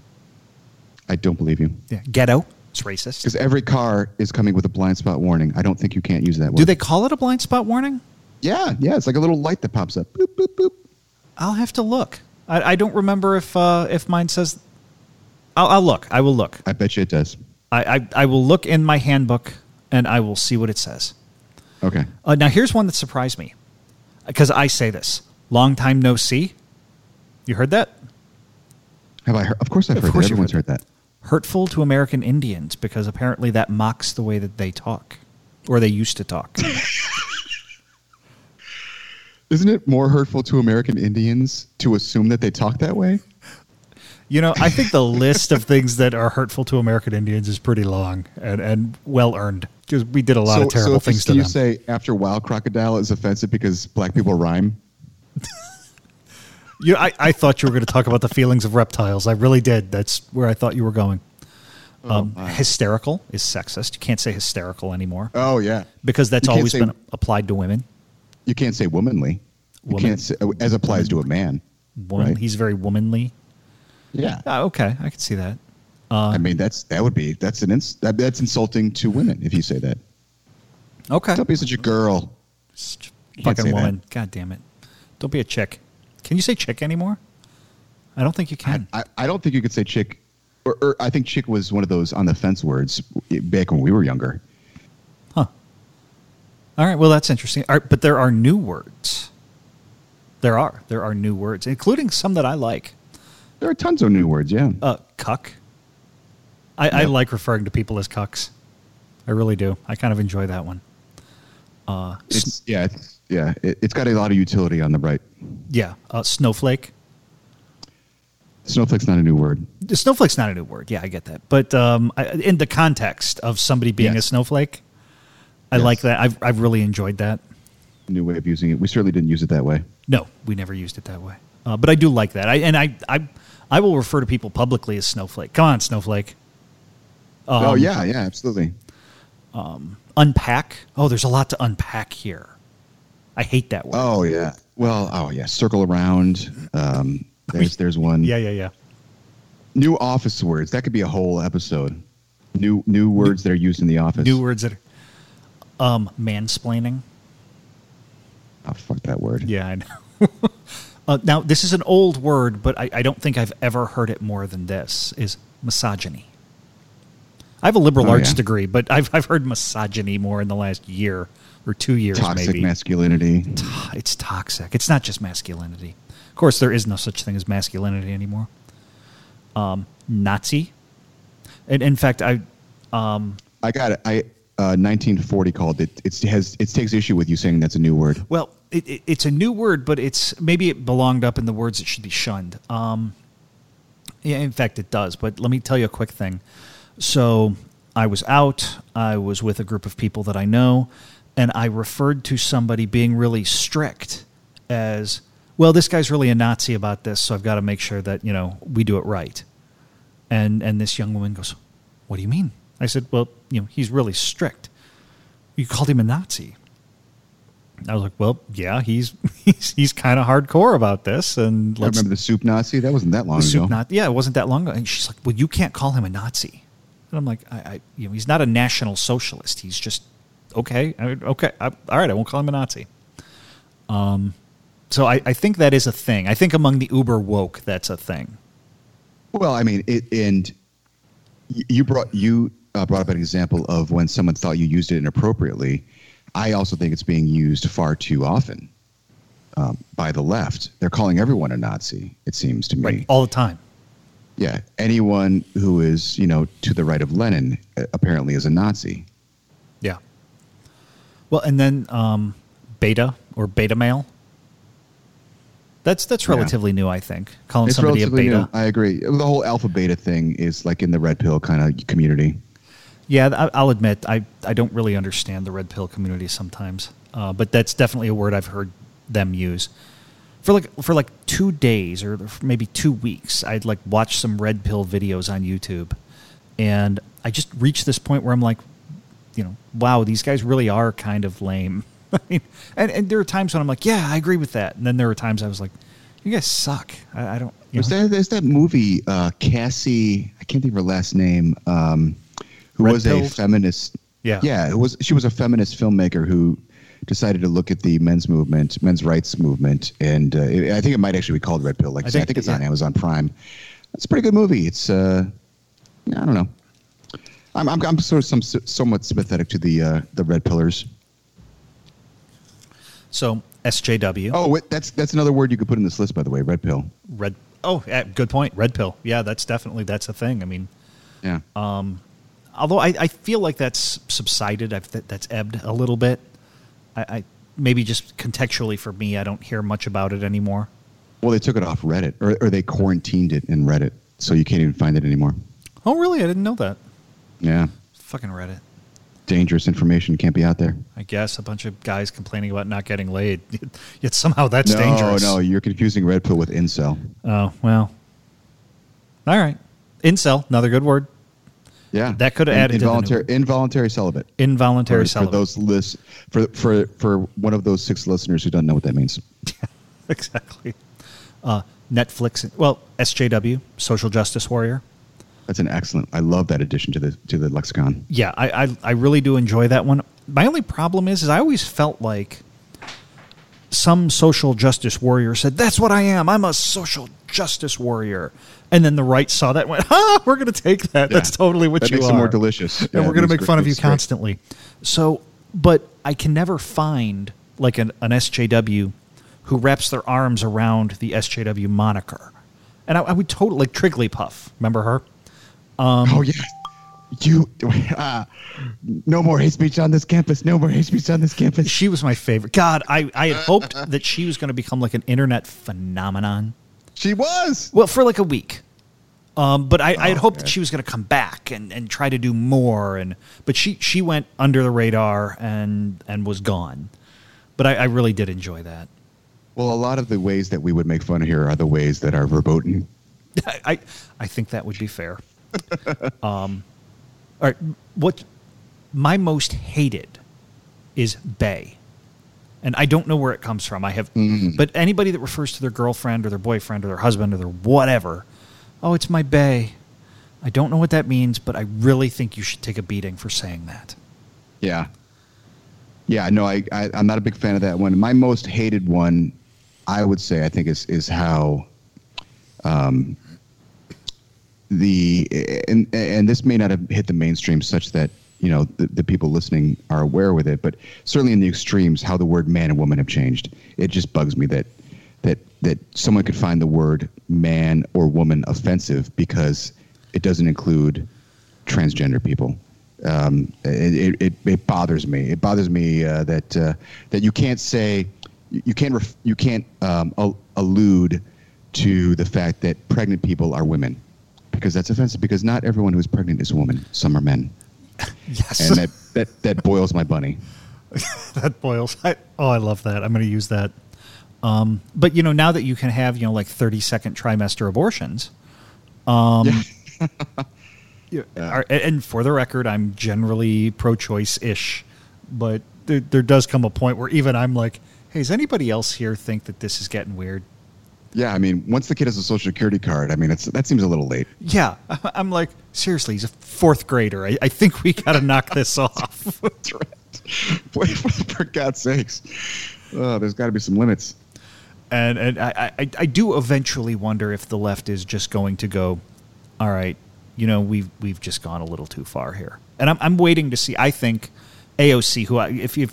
I don't believe you Yeah. Ghetto. It's racist. because every car is coming with a blind spot warning. I don't think you can't use that word. Do they call it a blind spot warning? Yeah, yeah. It's like a little light that pops up. Boop, boop, boop. I'll have to look. I, I don't remember if uh, if mine says. I'll, I'll look. I will look. I bet you it does. I, I I will look in my handbook and I will see what it says. Okay. Uh, now here's one that surprised me because I say this: long time no see. You heard that? Have I heard? Of course I've Of heard course that. Everyone's heard heard that. Hurtful to American Indians because apparently that mocks the way that they talk, or they used to talk. [LAUGHS] Isn't it more hurtful to American Indians to assume that they talk that way? You know, I think the list of things that are hurtful to American Indians is pretty long and, and well earned because we did a lot so, of terrible so things to you them. say after wild crocodile is offensive because black people rhyme? [LAUGHS] You, I, I thought you were going to talk about the feelings of reptiles. I really did. That's where I thought you were going. Oh, Um, hysterical is sexist. You can't say hysterical anymore Oh yeah, because that's always say- been applied to women. you can't say womanly. You can't say, as applies to a man. Woman, Right. He's very womanly. Yeah, Ah, okay, I can see that. I mean that's that would be that's an ins- that, that's insulting to women if you say that. Okay, Don't be such a girl. Such a fucking say that. woman. God damn it! Don't be a chick. Can you say chick anymore? I don't think you can. I, I don't think you could say chick, or, or I think chick was one of those on the fence words back when we were younger. Huh. All right. Well, that's interesting. Right, but there are new words. There are. There are new words, including some that I like. There are tons of new words. Yeah. Uh, cuck. I, I like referring to people as cucks. I really do. I kind of enjoy that one. Uh, It's yeah, it's, yeah. It, it's got a lot of utility on the right. yeah. Uh, snowflake. Snowflake's not a new word. Snowflake's not a new word. Yeah, I get that. But um, I, in the context of somebody being a snowflake, I Yes. like that. I've, I've really enjoyed that. New way of using it. We certainly didn't use it that way. No, we never used it that way. Uh, but I do like that. I, and I, I, I will refer to people publicly as snowflake. Come on, snowflake. Um, oh yeah, yeah, absolutely. Unpack. Oh, there's a lot to unpack here. I hate that word. Oh yeah. Well, oh yeah. Circle around. Um, there's there's one. Yeah, yeah, yeah. New office words. That could be a whole episode. New new words that are used in the office. New words that are um, mansplaining. Oh fuck that word. Yeah, I know. [LAUGHS] uh, now, this is an old word, but I, I don't think I've ever heard it more than this, is misogyny. I have a liberal Oh, arts yeah. degree, but I've, I've heard misogyny more in the last year or two years, Toxic maybe. masculinity. it's toxic. It's not just masculinity. Of course, there is no such thing as masculinity anymore. Um, Nazi. And in fact, I um, I got it. I uh, 1940 called it. It's has it takes issue with you saying that's a new word. well, it, it, it's a new word, but it's maybe it belonged up in the words that should be shunned. Um, yeah, in fact, it does. But let me tell you a quick thing. So I was out. I was with a group of people that I know, and I referred to somebody being really strict as well. This guy's really a Nazi about this, so I've got to make sure that you know we do it right. And and this young woman goes, "What do you mean?" I said, "Well, you know, he's really strict. You called him a Nazi." I was like, "Well, yeah, he's [LAUGHS] he's he's kind of hardcore about this, and I remember the soup Nazi. That wasn't that long the ago. Nazi. Yeah, it wasn't that long ago. And she's like, "Well, you can't call him a Nazi." And I'm like, "I, I you know, he's not a national socialist. He's just okay. I, okay, I, all right. I won't call him a Nazi." Um, so I, I think that is a thing. I think among the uber woke, that's a thing. Well, I mean, it, and you brought you uh, brought up an example of when someone thought you used it inappropriately. I also think it's being used far too often um, by the left. They're calling everyone a Nazi. It seems to me. Right. All the time. Yeah, anyone who is you know to the right of Lenin uh, apparently is a Nazi. Yeah. Well, and then um, beta or beta male. That's that's Yeah. relatively new, I think. Calling It's somebody a beta. new. I agree. The whole alpha beta thing is like in the red pill kind of community. Yeah, I'll admit I, I don't really understand the red pill community sometimes, uh, but that's definitely a word I've heard them use. For like for like two days or maybe two weeks, I'd like watch some red pill videos on YouTube, and I just reached this point where I'm like, you know, wow, these guys really are kind of lame. [LAUGHS] I mean, and, and there are times when I'm like, yeah, I agree with that, and then there were times I was like, you guys suck. I, I don't. You There's know? that, there's that movie, uh, Cassie, I can't think of her last name, um, who Red was Pills? a feminist. Yeah. Yeah, it was, she was a feminist filmmaker who decided to look at the men's movement, men's rights movement. And uh, it, I think it might actually be called Red Pill. Like I, said, I think- think it's on. Amazon Prime. It's a pretty good movie. It's, uh, I don't know. I'm, I'm, I'm sort of some, somewhat sympathetic to the, uh, the red pillars. So SJW. Oh, wait, that's, that's another word you could put in this list, by the way, red pill. Red. Oh, good point. Red pill. Yeah, that's definitely that's a thing. I mean, Yeah. Although I, I feel like that's subsided. I've, that, that's ebbed a little bit. I, I maybe just contextually for me, I don't hear much about it anymore. Well, they took it off Reddit, or, or they quarantined it in Reddit, so you can't even find it anymore. Oh, really? I didn't know that. Yeah, Fucking Reddit. dangerous information can't be out there. I guess a bunch of guys complaining about not getting laid. [LAUGHS] Yet somehow that's no, dangerous. no, no, you're confusing red pill with incel. Oh well. All right. Incel, another good word. Yeah, That could have added to the involuntary involuntary celibate. Involuntary for, celibate. for those lists for for for one of those six listeners who don't know what that means. [LAUGHS] exactly. Uh, Netflix. Well, SJW, social justice warrior. That's an excellent. I love that addition to the to the lexicon. Yeah, I, I I really do enjoy that one. My only problem is, is I always felt like some social justice warrior said, "That's what I am. I'm a social justice warrior," and then the right saw that and went, "Ah, we're going to take that. Yeah. That's totally what That you makes are." it more delicious. and Yeah, we're going to make fun of you it's great. constantly. So, but I can never find like an, an SJW who wraps their arms around the SJW moniker, and I, I would totally like Trigglypuff. Remember her? oh yeah, you. Uh, [LAUGHS] no more hate speech on this campus. No more hate speech on this campus. She was my favorite. God, I, I had hoped [LAUGHS] that she was going to become like an internet phenomenon. She was. Well, for like a week. Um, but I, I had Oh, hoped okay. that she was going to come back and, and try to do more. And but she she went under the radar and and was gone. But I, I really did enjoy that. Well, a lot of the ways that we would make fun of here are the ways that are verboten. [LAUGHS] I I think that would be fair. um, all right, what my most hated is bae, and I don't know where it comes from. I have, Mm. but anybody that refers to their girlfriend or their boyfriend or their husband or their whatever, oh, it's my bae. I don't know what that means, but I really think you should take a beating for saying that. Yeah. Yeah, no, I, I I'm not a big fan of that one. My most hated one, I would say, I think is is how, um, the and and this may not have hit the mainstream such that you know the, the people listening are aware with it, but certainly in the extremes, how the word man and woman have changed. It just bugs me that that that someone could find the word man or woman offensive because it doesn't include transgender people. Um, it, it, it bothers me. It bothers me uh, that uh, that you can't say you can't ref, you can't um, allude to the fact that pregnant people are women because that's offensive. Because not everyone who is pregnant is a woman. Some are men, [LAUGHS] Yes, and that that, that boils my bunny. [LAUGHS] that boils. I, oh, I love that. I'm going to use that. Um, but you know, now that you can have you know like 30 second trimester abortions, um, yeah, [LAUGHS] are- and for the record, I'm generally pro-choice ish, but there, there does come a point where even I'm like, hey, does anybody else here think that this is getting weird? Yeah, I mean, once the kid has a social security card, I mean, it's that seems a little late. Yeah, [LAUGHS] I'm like, seriously, he's a fourth grader. I, I think we got to knock this [LAUGHS] off. That's right. [LAUGHS] Boy, for God's sakes, oh, there's got to be some limits. and and I, I I do eventually wonder if the left is just going to go, all right, you know, we've we've just gone a little too far here. And I'm I'm waiting to see. I think AOC, who I, if you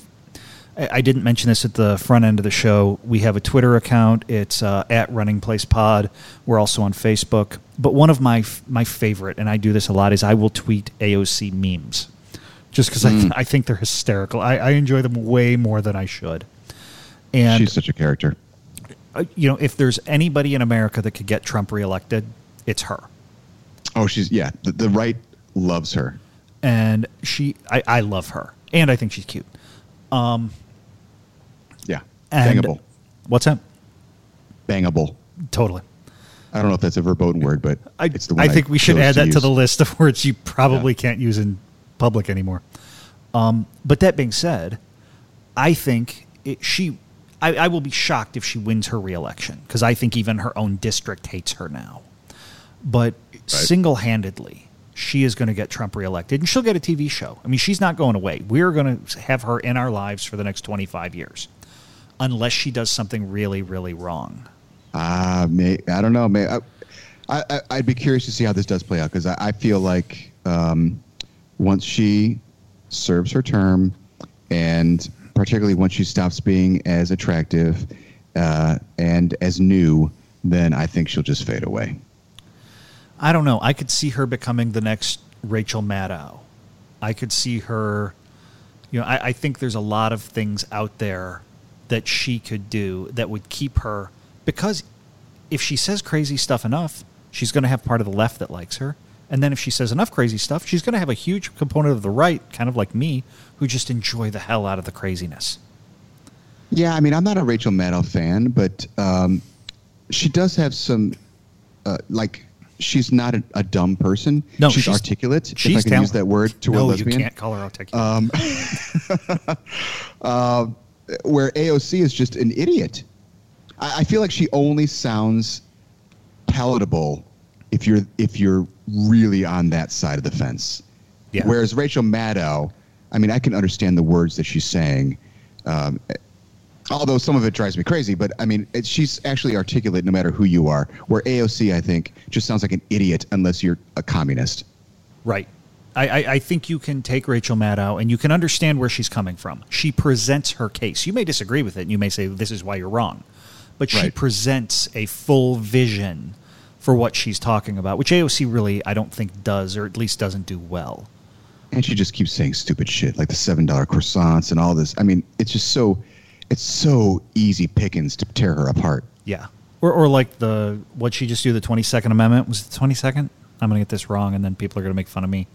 I didn't mention this at the front end of the show. We have a Twitter account. It's uh, at Running Place Pod. We're also on Facebook. But one of my my favorite, and I do this a lot, is I will tweet AOC memes, just because mm. I, I think they're hysterical. I, I enjoy them way more than I should. And she's such a character. Uh, you know, if there's anybody in America that could get Trump reelected, it's her. Oh, she's yeah. The, the right loves her, and she. I, I love her, and I think she's cute. Um, yeah, bangable. What's that? Bangable. Totally. I don't know if that's a verboten word, but I, it's the I think I we should add to that use. to the list of words you probably yeah. can't use in public anymore. Um, but that being said, I think it, she. I, I, will be shocked if she wins her reelection because I think even her own district hates her now. But right. single-handedly, she is going to get Trump reelected, and she'll get a TV show. I mean, she's not going away. We're going to have her in our lives for the next 25 years, unless she does something really, really wrong. Ah, uh, may I don't know. May I, I, I'd be curious to see how this does play out because I, I, feel like um, once she serves her term, and particularly once she stops being as attractive uh, and as new, then I think she'll just fade away. I don't know. I could see her becoming the next Rachel Maddow. I could see her. You know, I, I think there's a lot of things out there that she could do that would keep her because if she says crazy stuff enough, she's going to have part of the left that likes her. And then if she says enough crazy stuff, she's going to have a huge component of the right, kind of like me, who just enjoy the hell out of the craziness. Yeah, I mean, I'm not a Rachel Maddow fan, but um, she does have some, uh, like, she's not a, a, dumb person. No, she's, she's articulate. She's if I can use that word to no, a lesbian. you can't call her articulate. Um, [LAUGHS] uh, where AOC is just an idiot. I, I feel like she only sounds palatable if you're if you're really on that side of the fence. Yeah. Whereas Rachel Maddow, I mean, I can understand the words that she's saying. Um, although some of it drives me crazy. But I mean, it, she's actually articulate no matter who you are. Where AOC, I think, just sounds like an idiot unless you're a communist. Right. I, I, I think you can take Rachel Maddow and you can understand where she's coming from. She presents her case. You may disagree with it and you may say, this is why you're wrong. But she right. presents a full vision for what she's talking about, which AOC really, I don't think, does, or at least doesn't do well. And she just keeps saying stupid shit like the $7 croissants and all this. I mean, it's just so it's so easy pickings to tear her apart. Yeah. Or, or like the what she just do the 22nd amendment was it 22nd i'm going to get this wrong and then people are going to make fun of me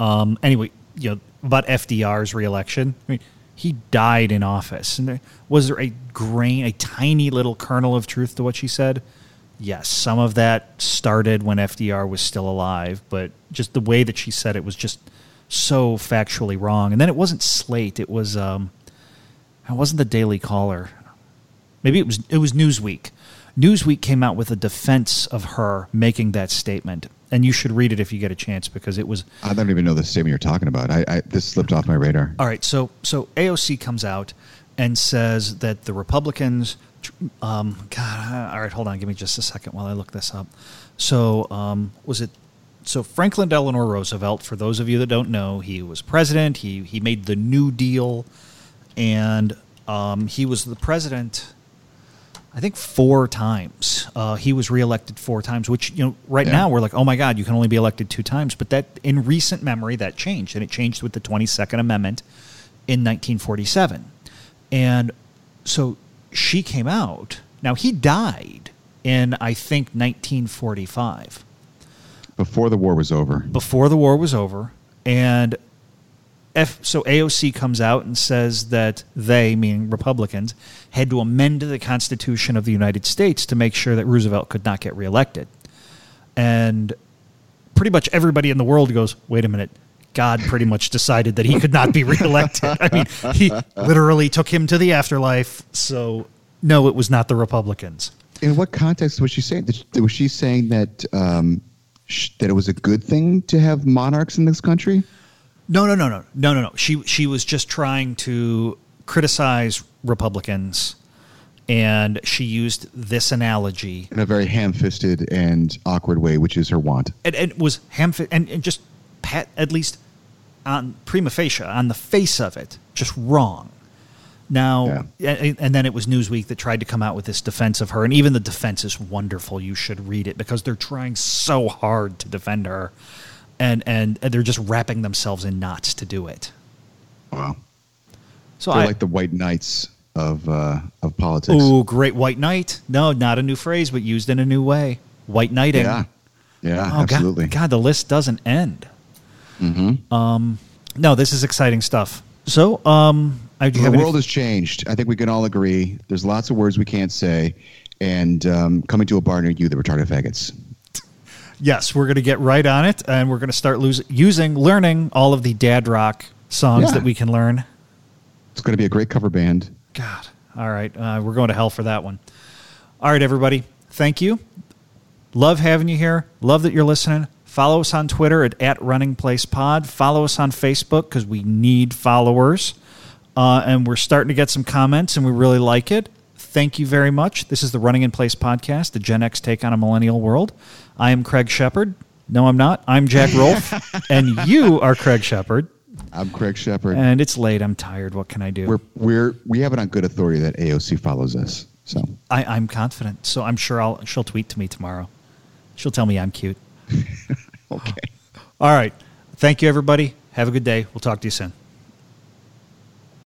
um, anyway you know about fdr's reelection i mean he died in office and there, was there a grain a tiny little kernel of truth to what she said yes some of that started when fdr was still alive but just the way that she said it was just so factually wrong and then it wasn't slate it was um, it wasn't the Daily Caller. Maybe it was it was Newsweek. Newsweek came out with a defense of her making that statement, and you should read it if you get a chance because it was. I don't even know the statement you're talking about. I, I this slipped off my radar. All right, so so AOC comes out and says that the Republicans. Um, God, all right, hold on, give me just a second while I look this up. So um, was it so Franklin Delano Roosevelt, for those of you that don't know, he was president. He he made the New Deal and um, he was the president. I think four times. Uh, he was reelected four times, which you know right yeah. now we're like, oh my God, you can only be elected two times. But that in recent memory that changed, and it changed with the Twenty Second Amendment in 1947. And so she came out. Now he died in I think 1945. Before the war was over. Before the war was over, and F, so AOC comes out and says that they, meaning Republicans, had to amend the Constitution of the United States to make sure that Roosevelt could not get reelected. And pretty much everybody in the world goes, wait a minute, God pretty much decided that he could not be [LAUGHS] reelected. I mean, he literally took him to the afterlife. So, no, it was not the Republicans. In what context was she saying? Was she saying that um, that it was a good thing to have monarchs in this country? No, no, no, no, no, no, no. She she was just trying to criticize Republicans and she used this analogy. In a very ham-fisted and awkward way, which is her want. and, and it was ham and, and just pat at least on prima facie on the face of it just wrong. Now and, and then it was newsweek that tried to come out with this defense of her and even the defense is wonderful. You should read it because they're trying so hard to defend her and and, they're just wrapping themselves in knots to do it Wow. so They're I, like the white knights of uh, of politics. ooh great white knight no not a new phrase but used in a new way white knighting Yeah. Yeah, Oh, absolutely. God, God, the list doesn't end. Mm-hmm. Um, no, this is exciting stuff. So, um, I the have any- world has changed. I think we can all agree. There's lots of words we can't say, and um, coming to a bar near you, the retarded faggots. Yes, we're going to get right on it, and we're going to start lose, using, learning all of the dad rock songs Yeah. that we can learn. It's going to be a great cover band. God, all right, uh, we're going to hell for that one. All right, everybody, thank you. Love having you here. Love that you're listening. Follow us on Twitter at, at Running Place Pod. Follow us on Facebook because we need followers. Uh, and we're starting to get some comments, and we really like it. Thank you very much. This is the Running in Place podcast, the Gen X take on a millennial world. I am Craig Shepard. No, I'm not. I'm Jack Rolfe, [LAUGHS] and you are Craig Shepard. I'm Craig Shepard. And it's late. I'm tired. What can I do? we're we're we have it on good authority that AOC follows us. So I, I'm confident. So I'm sure I'll she'll tweet to me tomorrow. She'll tell me I'm cute. [LAUGHS] okay. All right. Thank you, everybody. Have a good day. We'll talk to you soon.